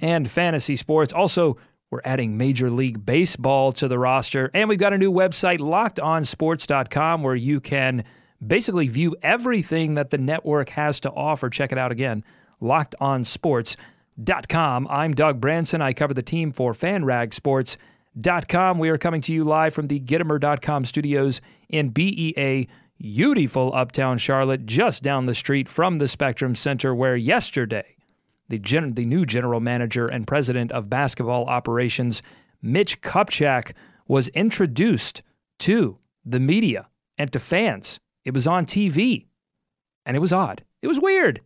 and fantasy sports. Also, we're adding Major League Baseball to the roster, and we've got a new website, lockedonsports.com, where you can basically view everything that the network has to offer. Check it out again, lockedonsports.com. I'm Doug Branson. I cover the team for FanRagSports.com. We are coming to you live from the Gittimer.com studios in BEA, beautiful uptown Charlotte, just down the street from the Spectrum Center, where yesterday the, gen- the new general manager and president of basketball operations, Mitch Kupchak, was introduced to the media and to fans. It was on TV, and it was odd. It was weird.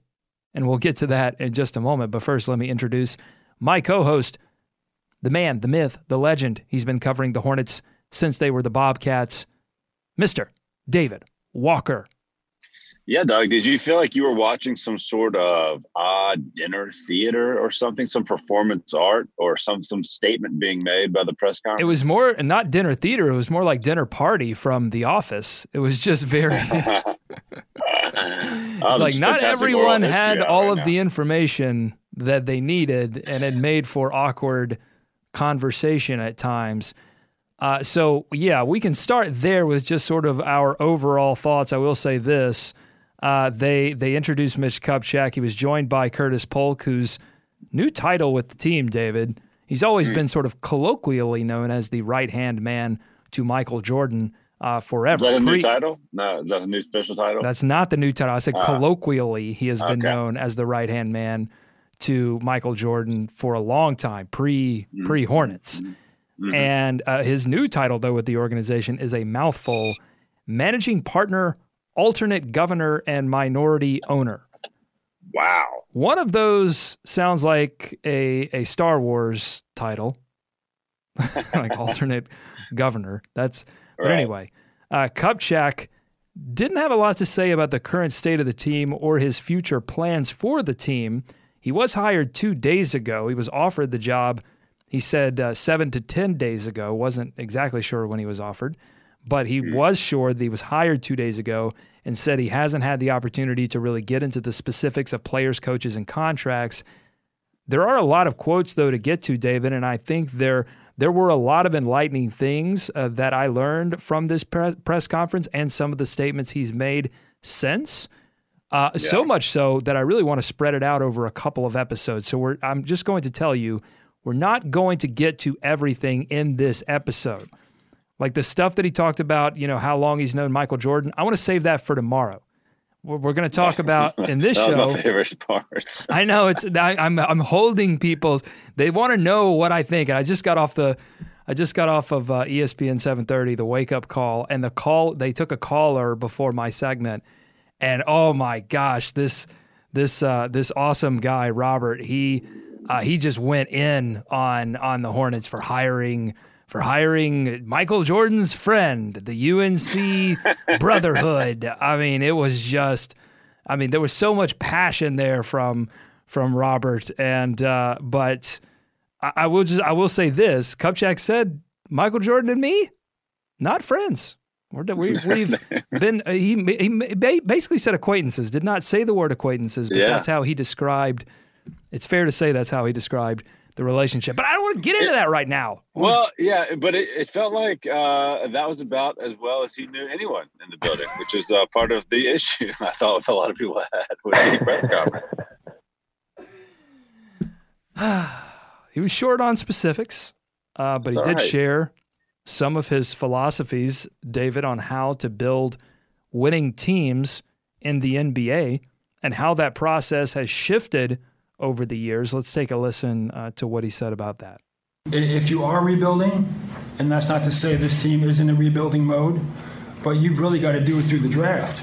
And we'll get to that in just a moment. But first, let me introduce my co host, the man, the myth, the legend. He's been covering the Hornets since they were the Bobcats, Mr. David Walker. Yeah, Doug, did you feel like you were watching some sort of odd dinner theater or something, some performance art or some some statement being made by the press conference? It was more not dinner theater, it was more like dinner party from the office. It was just very Oh, like not everyone had all right of now. the information that they needed, and it made for awkward conversation at times. Uh, so, yeah, we can start there with just sort of our overall thoughts. I will say this: uh, they they introduced Mitch Kupchak. He was joined by Curtis Polk, whose new title with the team. David, he's always Hmm. been sort of colloquially known as the right hand man to Michael Jordan uh, forever. Is that a new title? No, is that a new special title? that's not the new title. I said colloquially, he has been known as the right hand man to Michael Jordan for a long time, pre pre Hornets. And uh, his new title, though, with the organization is a mouthful: managing partner, alternate governor, and minority owner. wow. One of those sounds like a a Star Wars title, like alternate governor. That's but Right. anyway, uh, Kupchak didn't have a lot to say about the current state of the team or his future plans for the team. He was hired two days ago. He was offered the job. He said uh, seven to ten days ago. wasn't exactly sure when he was offered, but he was sure that he was hired two days ago and said he hasn't had the opportunity to really get into the specifics of players, coaches, and contracts. There are a lot of quotes though to get to, David, and I think there there were a lot of enlightening things uh, that I learned from this pre- press conference and some of the statements he's made since. Uh, So much so that I really want to spread it out over a couple of episodes. So we're, I'm just going to tell you, we're not going to get to everything in this episode. Like the stuff that he talked about, you know, how long he's known Michael Jordan. I want to save that for tomorrow. We're, we're going to talk about in this That show. my favorite part. I know it's I, I'm I'm holding people's. They want to know what I think. And I just got off the, I just got off of uh, ESPN 7:30, the wake up call, and the call they took a caller before my segment, and oh my gosh, this this uh, this awesome guy Robert, he uh, he just went in on on the Hornets for hiring. For hiring Michael Jordan's friend, the UNC Brotherhood. I mean, it was just, I mean, there was so much passion there from from Robert, and uh, but I, I will just I will say this: Kupchak said Michael Jordan and me, not friends. We're, we, we've been. uh, He, he basically said acquaintances. Did not say the word acquaintances, but Yeah. that's how he described. It's fair to say that's how he described the relationship. But I don't want to get into that right now. Well, yeah, but it, it felt like uh, that was about as well as he knew anyone in the building, which is uh, part of the issue I thought a lot of people had with the press conference. He was short on specifics, uh, but That's he did right. share some of his philosophies, David, on how to build winning teams in the NBA and how that process has shifted over the years. Let's take a listen uh, to what he said about that. If you are rebuilding, and that's not to say this team is in a rebuilding mode, but you've really got to do it through the draft.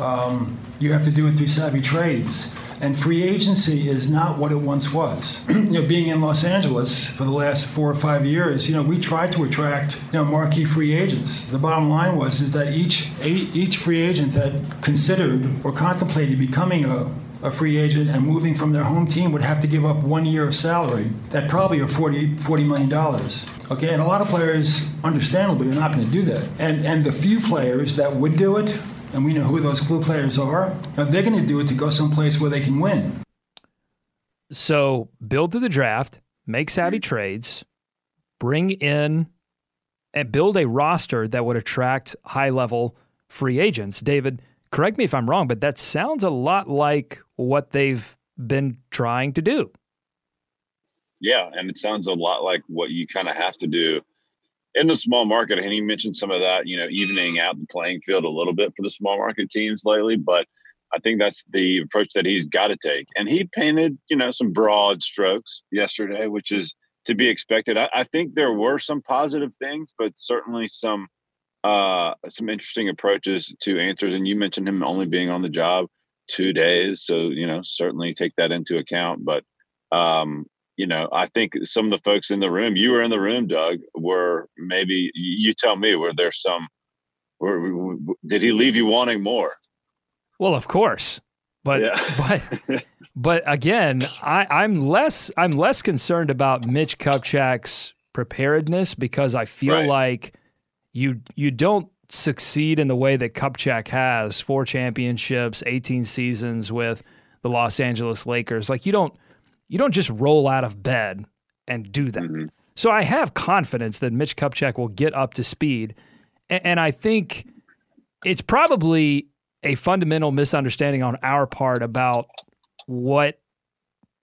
Um, you have to do it through savvy trades. And free agency is not what it once was. you know, being in Los Angeles for the last four or five years, you know, we tried to attract you know marquee free agents. The bottom line was is that each each free agent that considered or contemplated becoming a a free agent and moving from their home team would have to give up one year of salary that probably are 40, $40 million. Okay, and a lot of players, understandably, are not going to do that. And, and the few players that would do it, and we know who those blue players are, they're going to do it to go someplace where they can win. So build through the draft, make savvy trades, bring in and build a roster that would attract high level free agents. David, correct me if I'm wrong, but that sounds a lot like what they've been trying to do. Yeah, and it sounds a lot like what you kind of have to do in the small market. And he mentioned some of that, you know, evening out the playing field a little bit for the small market teams lately. But I think that's the approach that he's got to take. And he painted, you know, some broad strokes yesterday, which is to be expected. I, I think there were some positive things, but certainly some uh some interesting approaches to answers. And you mentioned him only being on the job two days, so you know certainly take that into account. But um, you know, I think some of the folks in the room, you were in the room, Doug, were maybe you tell me, were there some? Were, did he leave you wanting more? Well, of course, but yeah. but but again, I, I'm less I'm less concerned about Mitch Kupchak's preparedness because I feel right. like you you don't succeed in the way that Kupchak has four championships, 18 seasons with the Los Angeles Lakers. Like you don't you don't just roll out of bed and do that. Mm-hmm. So I have confidence that Mitch Kupchak will get up to speed. And, and I think it's probably a fundamental misunderstanding on our part about what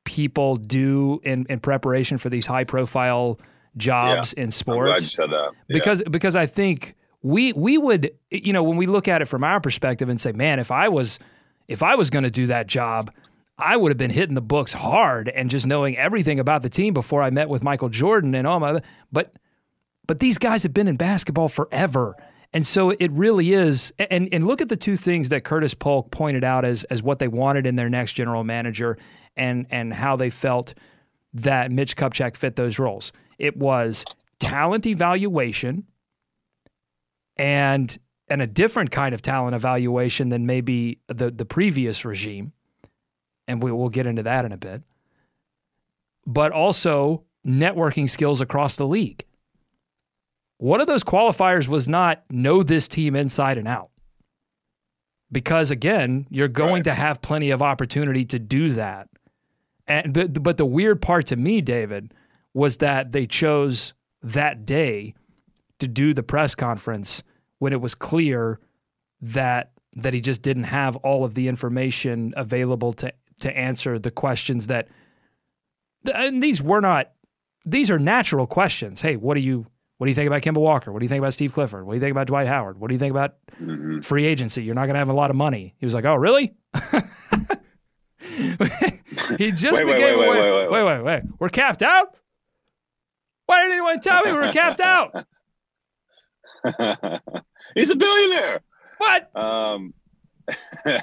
people do in, in preparation for these high profile jobs yeah. in sports. Yeah. Because because I think we we would you know when we look at it from our perspective and say, man, if I was if I was going to do that job, I would have been hitting the books hard and just knowing everything about the team before I met with Michael Jordan and all my but but these guys have been in basketball forever. And so it really is and and look at the two things that Curtis Polk pointed out as as what they wanted in their next general manager and and how they felt that Mitch Kupchak fit those roles. It was talent evaluation and and a different kind of talent evaluation than maybe the the previous regime and we will get into that in a bit, but also networking skills across the league. One of those qualifiers was not know this team inside and out. Because again, you're going right. to have plenty of opportunity to do that. And but, but the weird part to me, David, was that they chose that day to do the press conference when it was clear that that he just didn't have all of the information available to to answer the questions that and these were not these are natural questions. Hey, what do you what do you think about Kemba Walker? What do you think about Steve Clifford? What do you think about Dwight Howard? What do you think about mm-hmm. free agency? You're not going to have a lot of money. He was like, "Oh, really?" he just wait, became wait, wait, wait, wait, wait, wait. We're capped out. Why didn't anyone tell me we were capped out? He's a billionaire. What? Um,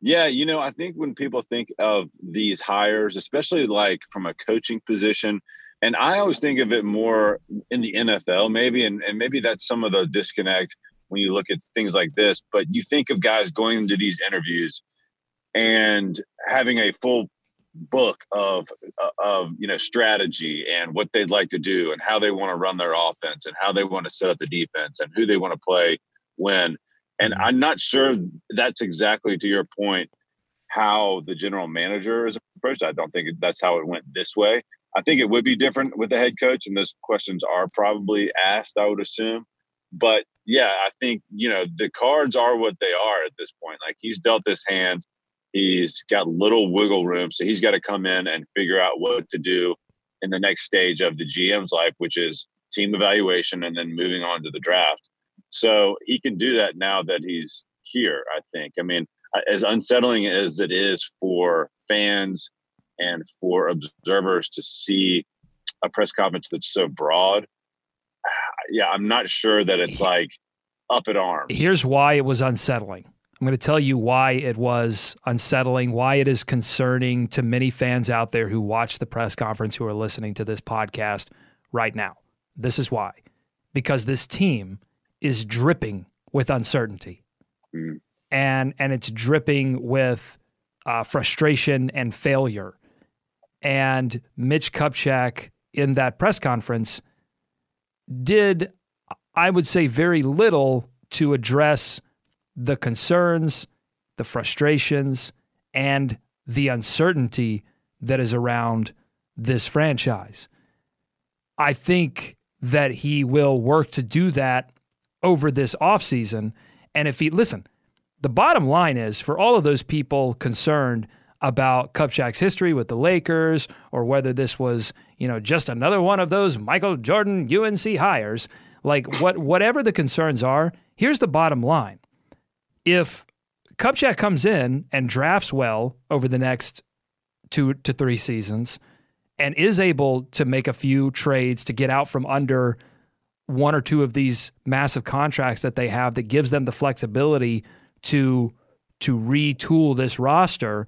yeah, you know, I think when people think of these hires, especially like from a coaching position, and I always think of it more in the NFL, maybe, and, and maybe that's some of the disconnect when you look at things like this. But you think of guys going into these interviews and having a full book of uh, of you know strategy and what they'd like to do and how they want to run their offense and how they want to set up the defense and who they want to play when and mm-hmm. I'm not sure that's exactly to your point how the general manager is approached. I don't think that's how it went this way. I think it would be different with the head coach, and those questions are probably asked, I would assume. But yeah, I think, you know, the cards are what they are at this point. Like he's dealt this hand, he's got little wiggle room. So he's got to come in and figure out what to do in the next stage of the GM's life, which is team evaluation and then moving on to the draft. So he can do that now that he's here, I think. I mean, uh, as unsettling as it is for fans and for observers to see a press conference that's so broad, yeah, I'm not sure that it's like up at arms. Here's why it was unsettling. I'm going to tell you why it was unsettling, why it is concerning to many fans out there who watch the press conference who are listening to this podcast right now. This is why. Because this team is dripping with uncertainty. Mm. And and it's dripping with uh, frustration and failure. And Mitch Kupchak in that press conference did, I would say, very little to address the concerns, the frustrations, and the uncertainty that is around this franchise. I think that he will work to do that over this offseason. And if he, listen, the bottom line is for all of those people concerned about Kupchak's history with the Lakers or whether this was, you know, just another one of those Michael Jordan UNC hires, like what whatever the concerns are, here's the bottom line if Kupchak comes in and drafts well over the next two to three seasons and is able to make a few trades to get out from under one or two of these massive contracts that they have that gives them the flexibility to to retool this roster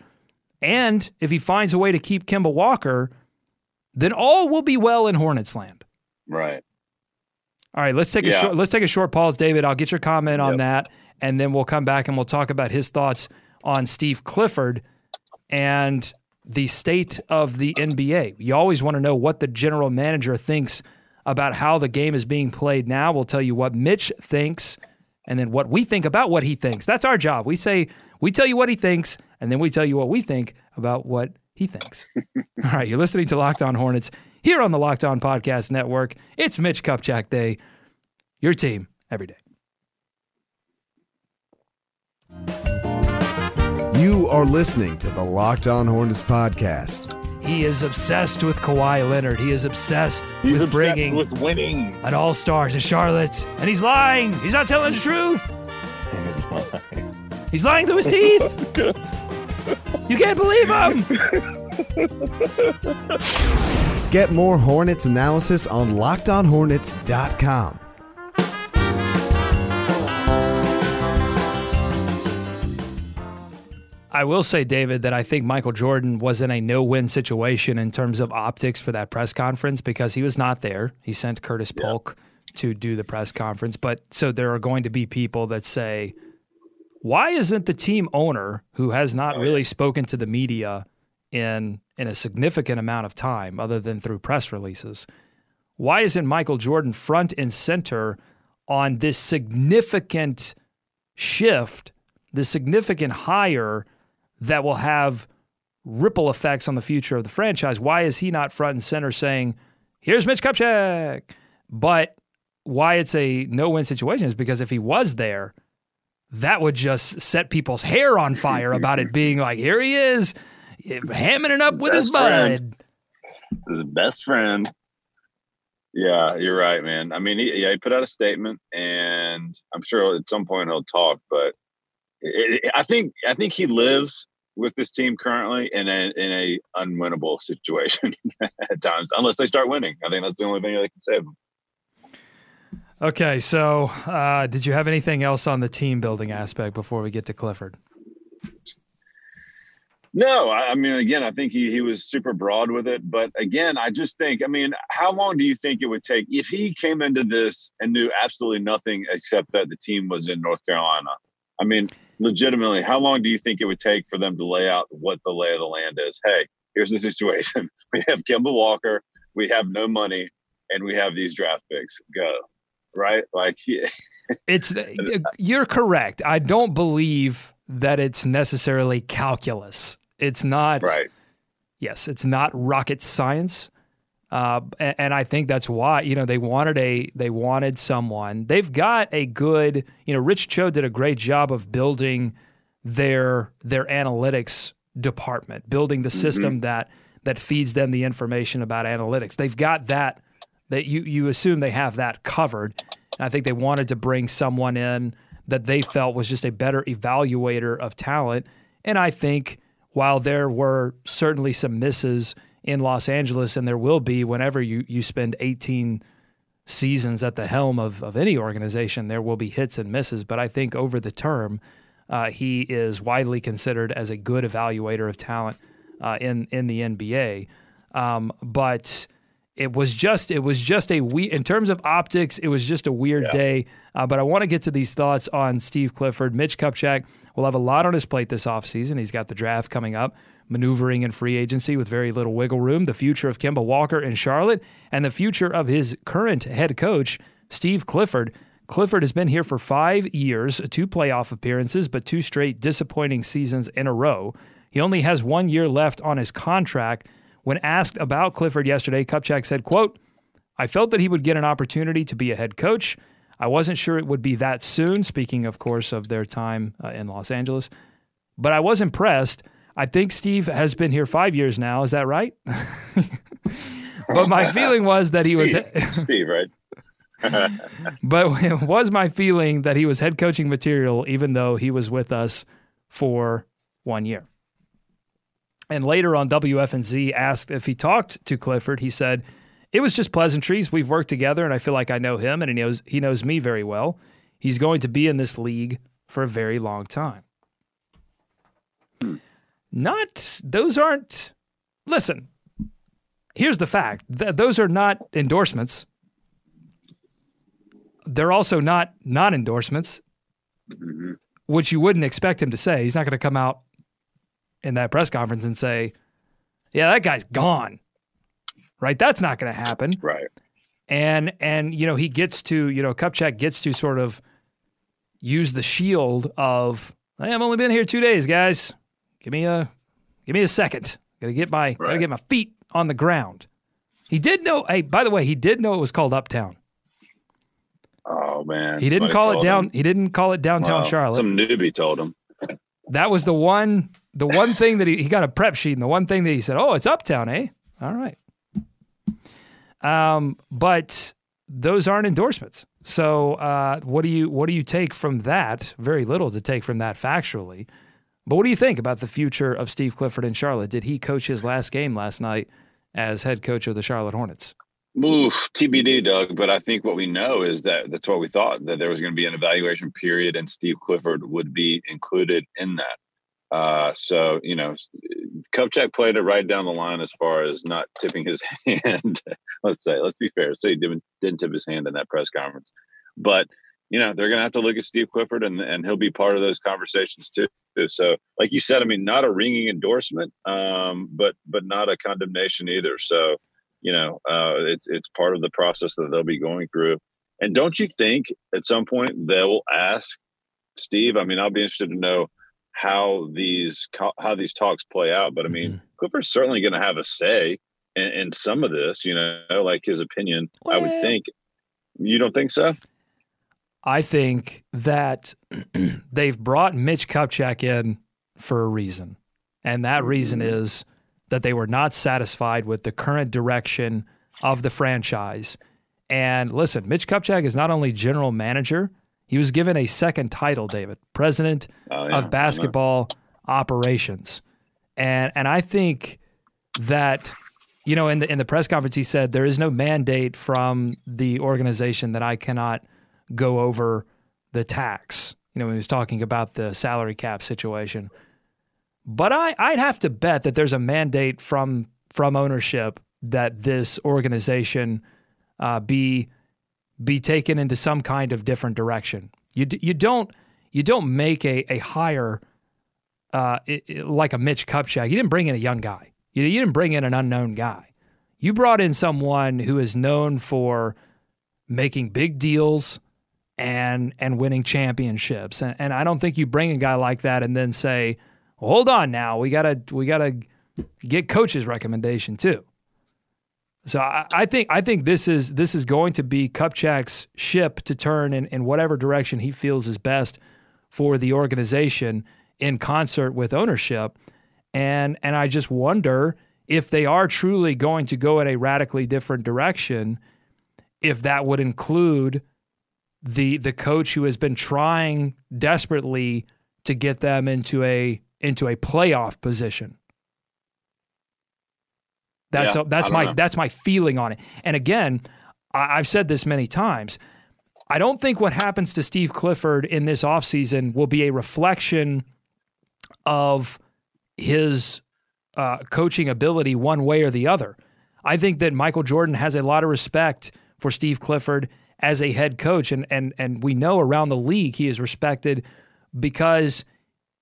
and if he finds a way to keep Kemba Walker then all will be well in Hornets land. Right. All right, let's take yeah. a short let's take a short pause David. I'll get your comment yep. on that and then we'll come back and we'll talk about his thoughts on Steve Clifford and the state of the NBA. You always want to know what the general manager thinks about how the game is being played now. We'll tell you what Mitch thinks and then what we think about what he thinks. That's our job. We say we tell you what he thinks and then we tell you what we think about what he thinks. All right, you're listening to Locked On Hornets here on the Locked On Podcast Network. It's Mitch Kupchak Day. Your team every day. You are listening to the Locked On Hornets podcast. He is obsessed with Kawhi Leonard. He is obsessed he's with obsessed bringing with winning an All Star to Charlotte, and he's lying. He's not telling the truth. He's lying. He's lying through his teeth. you can't believe him. Get more Hornets analysis on LockedOnHornets.com. I will say, David, that I think Michael Jordan was in a no win situation in terms of optics for that press conference because he was not there. He sent Curtis Polk to do the press conference. But so there are going to be people that say, why isn't the team owner, who has not oh, really spoken to the media in, in a significant amount of time other than through press releases, why isn't Michael Jordan front and center on this significant shift, this significant hire? that will have ripple effects on the future of the franchise. Why is he not front and center saying, here's Mitch Kupchak? But why it's a no win situation is because if he was there, that would just set people's hair on fire about it being like, here he is, hamming it up his with his bud. His best friend. Yeah, you're right, man. I mean, he, yeah, he put out a statement, and I'm sure at some point he'll talk. But it, it, I think I think he lives with this team currently in a in a unwinnable situation at times, unless they start winning. I think that's the only thing they can save them. Okay, so uh, did you have anything else on the team building aspect before we get to Clifford? No, I, mean, again, I think he, he was super broad with it. But again, I just think, I mean, how long do you think it would take if he came into this and knew absolutely nothing except that the team was in North Carolina? I mean, legitimately, how long do you think it would take for them to lay out what the lay of the land is? Hey, here's the situation. We have Kemba Walker, we have no money, and we have these draft picks. Go. Right? Like yeah. it's uh, you're correct. I don't believe that it's necessarily calculus. It's not right. Yes, it's not rocket science. Uh, and, and, I think that's why you know they wanted a they wanted someone. They've got a good you know Rich Cho did a great job of building their their analytics department, building the mm-hmm. system that that feeds them the information about analytics. They've got that that you you assume they have that covered. And I think they wanted to bring someone in that they felt was just a better evaluator of talent. And I think while there were certainly some misses in Los Angeles, and there will be whenever you, you spend 18 seasons at the helm of, of any organization, there will be hits and misses. But I think over the term, Uh, he is widely considered as a good evaluator of talent uh, in in the NBA. Um, but it was just it was just a we in terms of optics it was just a weird yeah. day uh, but i want to get to these thoughts on steve clifford mitch kupchak will have a lot on his plate this offseason. He's got the draft coming up maneuvering in free agency with very little wiggle room the future of kemba walker in charlotte and the future of his current head coach steve clifford. Clifford has been here for five years two playoff appearances but two straight disappointing seasons in a row. He only has one year left on his contract. When asked about Clifford yesterday, Kupchak said, quote, I felt that he would get an opportunity to be a head coach. I wasn't sure it would be that soon, speaking, of course, of their time uh, in Los Angeles. But I was impressed. I think Steve has been here five years now. Is that right? but my feeling was that he Steve, was. Steve, right? but it was my feeling that he was head coaching material, even though he was with us for one year. And later on, WFNZ asked if he talked to Clifford. He said, It was just pleasantries. We've worked together, and I feel like I know him, and he knows, he knows me very well. He's going to be in this league for a very long time. Not, those aren't, listen, here's the fact th- those are not endorsements. They're also not non endorsements, which you wouldn't expect him to say. He's not going to come out in that press conference and say, "Yeah, that guy's gone." Right? That's not going to happen. Right. And and you know, he gets to, you know, Kupchak gets to sort of use the shield of, hey, I've only been here 2 days, guys. Give me a give me a second. Got to get my right. got to get my feet on the ground. He did know, hey, by the way, he did know it was called Uptown. Oh man. He didn't call it down him. he didn't call it downtown well, Charlotte. Some newbie told him. That was the one the one thing that he, he got a prep sheet, and the one thing that he said, "Oh, it's Uptown, eh? All right." Um, but those aren't endorsements. So, uh, what do you what do you take from that? Very little to take from that factually. But what do you think about the future of Steve Clifford in Charlotte? Did he coach his last game last night as head coach of the Charlotte Hornets? Oof, TBD, Doug. But I think what we know is that that's what we thought that there was going to be an evaluation period, and Steve Clifford would be included in that. Uh, so you know, Kupchak played it right down the line as far as not tipping his hand. let's say, let's be fair. Say he didn't, didn't tip his hand in that press conference, but you know they're going to have to look at Steve Clifford, and and he'll be part of those conversations too. So, like you said, I mean, not a ringing endorsement, um, but but not a condemnation either. So, you know, uh, it's it's part of the process that they'll be going through. And don't you think at some point they will ask Steve? I mean, I'll be interested to know how these how these talks play out. But I mean, mm-hmm. Clifford's certainly going to have a say in, in, some of this. You know, like his opinion. Well, I would think. You don't think so? I think that they've brought Mitch Kupchak in for a reason, and that reason mm-hmm. is that they were not satisfied with the current direction of the franchise. And listen, Mitch Kupchak is not only general manager he was given a second title, David, president oh, yeah, of basketball operations. And and I think that you know in the in the press conference he said there is no mandate from the organization that I cannot go over the tax. You know, when he was talking about the salary cap situation. But I, I'd have to bet that there's a mandate from from ownership that this organization uh, be be taken into some kind of different direction. You, you don't you don't make a, a hire uh, it, it, like a Mitch Kupchak. You didn't bring in a young guy. You, you didn't bring in an unknown guy. You brought in someone who is known for making big deals and and winning championships. And, and I don't think you bring a guy like that and then say, well, "Hold on, now we gotta we gotta get coach's recommendation too." So I, I, think I think this is this is going to be Kupchak's ship to turn in, in whatever direction he feels is best for the organization in concert with ownership. And and I just wonder if they are truly going to go in a radically different direction, if that would include the the coach who has been trying desperately to get them into a into a playoff position. That's yeah, a, that's my know. that's my feeling on it. And again, I, I've said this many times. I don't think what happens to Steve Clifford in this offseason will be a reflection of his uh, coaching ability one way or the other. I think that Michael Jordan has a lot of respect for Steve Clifford as a head coach, and and and we know around the league he is respected because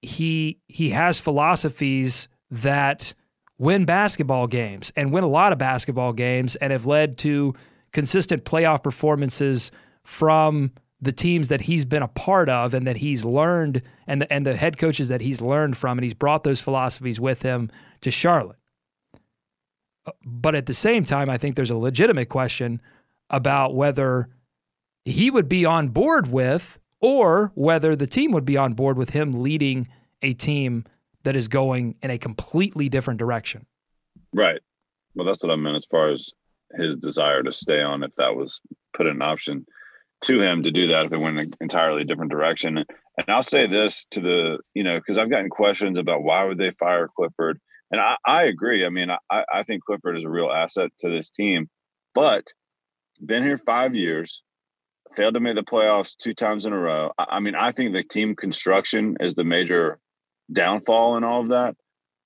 he he has philosophies that win basketball games and win a lot of basketball games and have led to consistent playoff performances from the teams that he's been a part of and that he's learned and the, and the head coaches that he's learned from and he's brought those philosophies with him to Charlotte. But at the same time, I think there's a legitimate question about whether he would be on board with or whether the team would be on board with him leading a team that is going in a completely different direction. Right. Well, that's what I meant as far as his desire to stay on if that was put an option to him to do that if it went an entirely different direction. And I'll say this to the, you know, because I've gotten questions about why would they fire Clifford. And I, I agree. I mean, I, I think Clifford is a real asset to this team, but been here five years, failed to make the playoffs two times in a row. I, I mean, I think the team construction is the major downfall and all of that.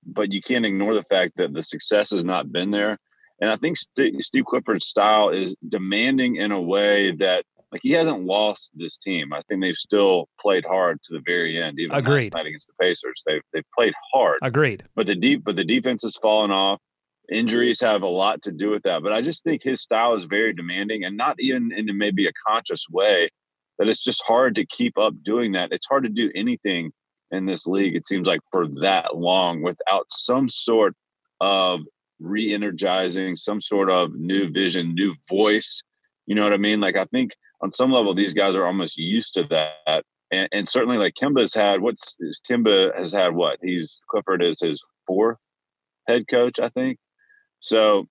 But you can't ignore the fact that the success has not been there. And I think St- Steve Clifford's style is demanding in a way that like he hasn't lost this team. I think they've still played hard to the very end. Even Agreed. last night against the Pacers, they've they've played hard. Agreed. But the deep, but the defense has fallen off. Injuries have a lot to do with that. But I just think his style is very demanding, and not even in maybe a conscious way. That it's just hard to keep up doing that. It's hard to do anything in this league. It seems like for that long without some sort of re-energizing, some sort of new vision, new voice. You know what I mean? Like I think on some level, these guys are almost used to that. And, and certainly, like Kemba's had what's Kemba has had what he's Clifford is his fourth head coach, I think. So,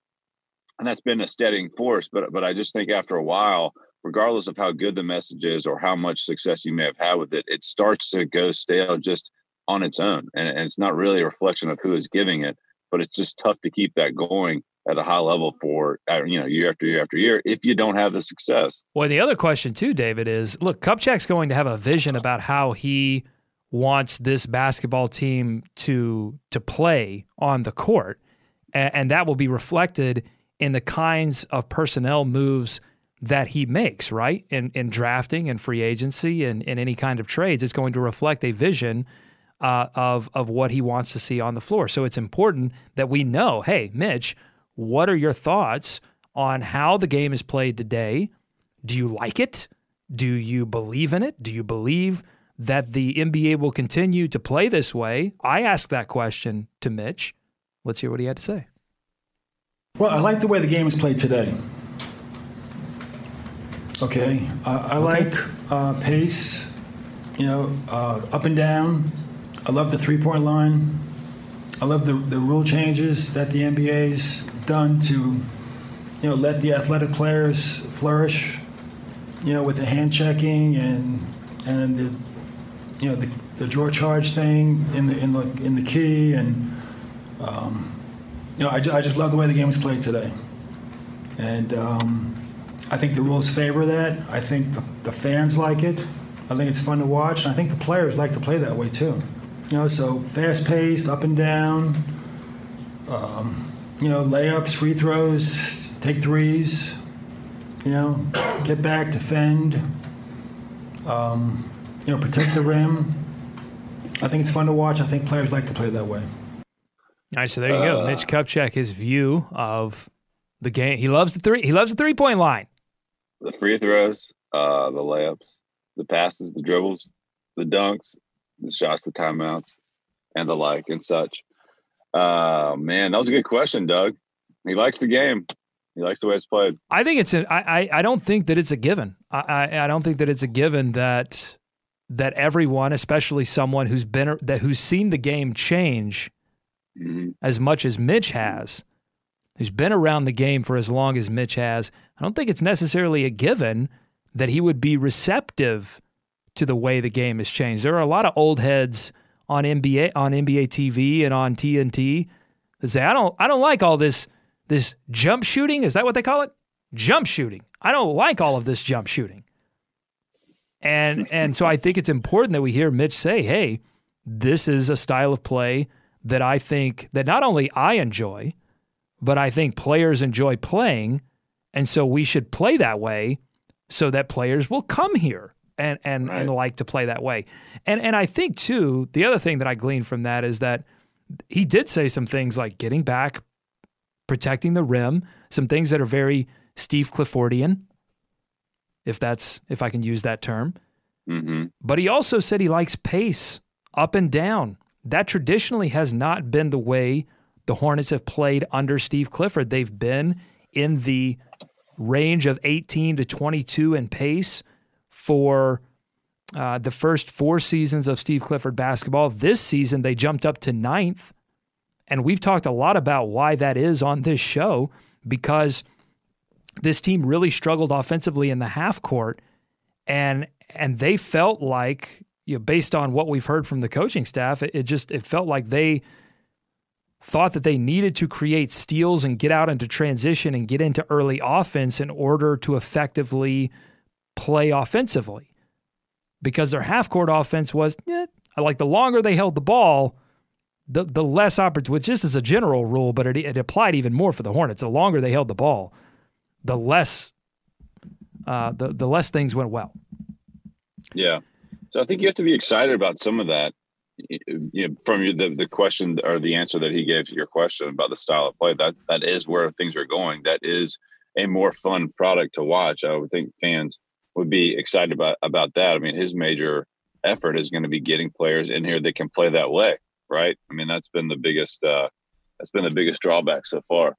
and that's been a steadying force. But but I just think after a while, regardless of how good the message is or how much success you may have had with it, it starts to go stale just on its own, and, and it's not really a reflection of who is giving it. But it's just tough to keep that going at a high level for uh, you know year after year after year if you don't have the success. Well, the other question too, David, is look, Kupchak's going to have a vision about how he wants this basketball team to to play on the court, and, and that will be reflected in the kinds of personnel moves that he makes, right? In in drafting and free agency and in any kind of trades, it's going to reflect a vision. Uh, of of what he wants to see on the floor, so it's important that we know. Hey, Mitch, what are your thoughts on how the game is played today? Do you like it? Do you believe in it? Do you believe that the NBA will continue to play this way? I asked that question to Mitch. Let's hear what he had to say. Well, I like the way the game is played today. Okay, uh, I like uh, pace, you know, uh, up and down. I love the three point line. I love the, the rule changes that the NBA's done to, you know, let the athletic players flourish, you know, with the hand checking and and the, you know, the, the draw charge thing in the in the in the key and, um, you know, I, I just love the way the game was played today, and um, I think the rules favor that. I think the, the fans like it. I think it's fun to watch, and I think the players like to play that way too. You know, so fast paced, up and down. Um, you know, layups, free throws, take threes. You know, get back, defend. Um, you know, protect the rim. I think it's fun to watch. I think players like to play that way. All right, so there you go. Uh, Mitch Kupchak, his view of the game. He loves the three. He loves the three point line. The free throws, uh, the layups, the passes, the dribbles, the dunks, the shots, the timeouts, and the like and such. Uh, man, that was a good question, Doug. He likes the game. He likes the way it's played. I think it's a. I, I I don't think that it's a given. I, I I don't think that it's a given that that everyone, especially someone who's been that who's seen the game change Mhm. as much as Mitch has, who's been around the game for as long as Mitch has, I don't think it's necessarily a given that he would be receptive to the way the game has changed. There are a lot of old heads on NBA on NBA TV and on TNT that say, I don't I don't like all this this jump shooting. Is that what they call it? Jump shooting. I don't like all of this jump shooting. And and so I think it's important that we hear Mitch say, "Hey, this is a style of play that I think that not only I enjoy, but I think players enjoy playing, and so we should play that way so that players will come here and and, right. and like to play that way. And and I think too, the other thing that I gleaned from that is that he did say some things like getting back, protecting the rim, some things that are very Steve Cliffordian, if that's if I can use that term. Mm-hmm. But he also said he likes pace up and down. That traditionally has not been the way the Hornets have played under Steve Clifford. They've been in the range of 18 to 22 in pace for uh, the first four seasons of Steve Clifford basketball. This season, they jumped up to ninth. And we've talked a lot about why that is on this show because this team really struggled offensively in the half court. And and they felt like, you know, based on what we've heard from the coaching staff, it, it just it felt like they thought that they needed to create steals and get out into transition and get into early offense in order to effectively play offensively because their half court offense was eh, like the longer they held the ball, the the less opportunity. which Just as a general rule, but it, it, applied even more for the Hornets. The longer they held the ball, the less uh, the the less things went well. Yeah, so I think you have to be excited about some of that. You know, from the the question or the answer that he gave to your question about the style of play, that that is where things are going. That is a more fun product to watch. I would think fans would be excited about about that. I mean, his major effort is going to be getting players in here that can play that way, right? I mean, that's been the biggest uh, that's been the biggest drawback so far.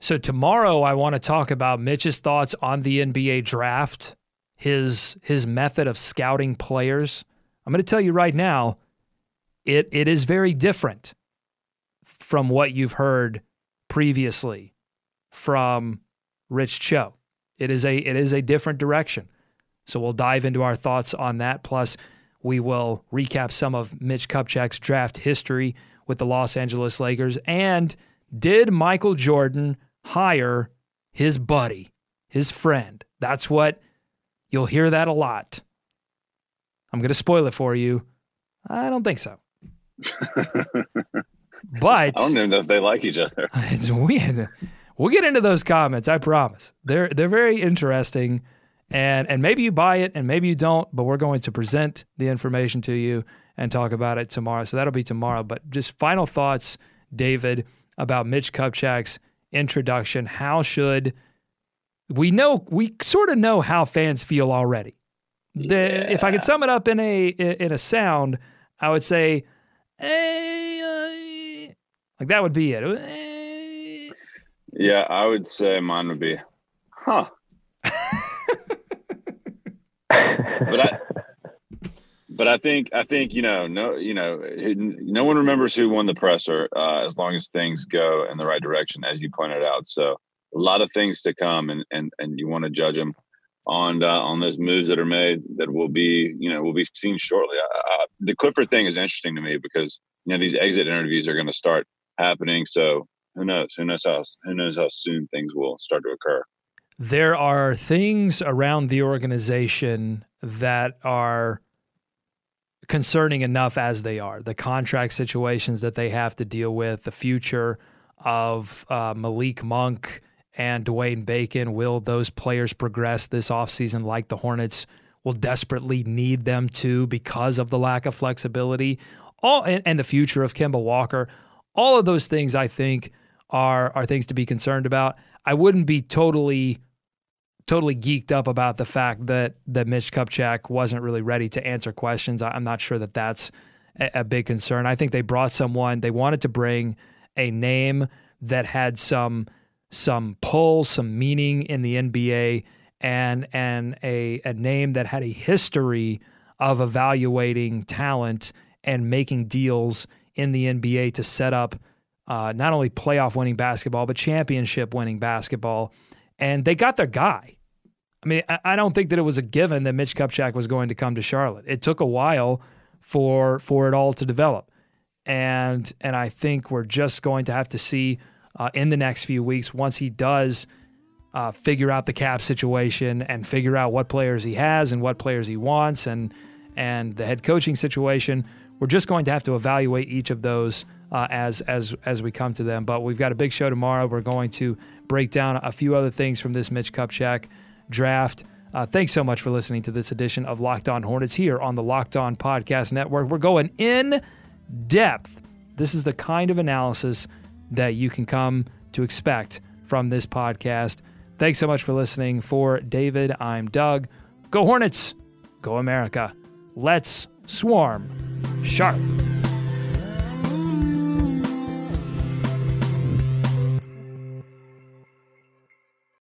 So tomorrow, I want to talk about Mitch's thoughts on the NBA draft, his his method of scouting players. I'm going to tell you right now, it it is very different from what you've heard previously from Rich Cho. It is a it is a different direction. So we'll dive into our thoughts on that. Plus, we will recap some of Mitch Kupchak's draft history with the Los Angeles Lakers. And did Michael Jordan hire his buddy, his friend? That's what you'll hear that a lot. I'm going to spoil it for you. I don't think so. but I don't even know if they like each other. It's weird. We'll get into those comments. I promise. They're they're very interesting, and and maybe you buy it and maybe you don't. But we're going to present the information to you and talk about it tomorrow. So that'll be tomorrow. But just final thoughts, David, about Mitch Kupchak's introduction. How should we know? We sort of know how fans feel already. The, yeah. If I could sum it up in a in a sound, I would say, eh, uh, like that would be it. Eh, yeah, I would say mine would be, huh. but I, but I think I think you know no you know no one remembers who won the presser uh, as long as things go in the right direction as you pointed out. So a lot of things to come, and and and you want to judge them on uh, on those moves that are made that will be you know will be seen shortly. The Clifford thing is interesting to me because you know these exit interviews are going to start happening. So who knows? Who knows how who knows how soon things will start to occur. There are things around the organization that are concerning enough as they are. The contract situations that they have to deal with, the future of uh, Malik Monk and Dwayne Bacon. Will those players progress this offseason like the Hornets will desperately need them to because of the lack of flexibility? All and, and the future of Kemba Walker. All of those things, I think, are are things to be concerned about. I wouldn't be totally totally geeked up about the fact that that Mitch Kupchak wasn't really ready to answer questions. I'm not sure that that's a, a big concern. I think they brought someone they wanted to bring a name that had some some pull, some meaning in the NBA, and and a a name that had a history of evaluating talent and making deals in the NBA to set up uh, not only playoff winning basketball, but championship winning basketball. And they got their guy. I mean, I don't think that it was a given that Mitch Kupchak was going to come to Charlotte. It took a while for for it all to develop, and and I think we're just going to have to see uh, in the next few weeks once he does uh, figure out the cap situation and figure out what players he has and what players he wants and and the head coaching situation. We're just going to have to evaluate each of those uh, as as as we come to them. But we've got a big show tomorrow. We're going to break down a few other things from this Mitch Kupchak draft. Uh, thanks so much for listening to this edition of Locked On Hornets here on the Locked On Podcast Network. We're going in depth. This is the kind of analysis that you can come to expect from this podcast. Thanks so much for listening. For David, I'm Doug. Go Hornets. Go America. Let's swarm sharp.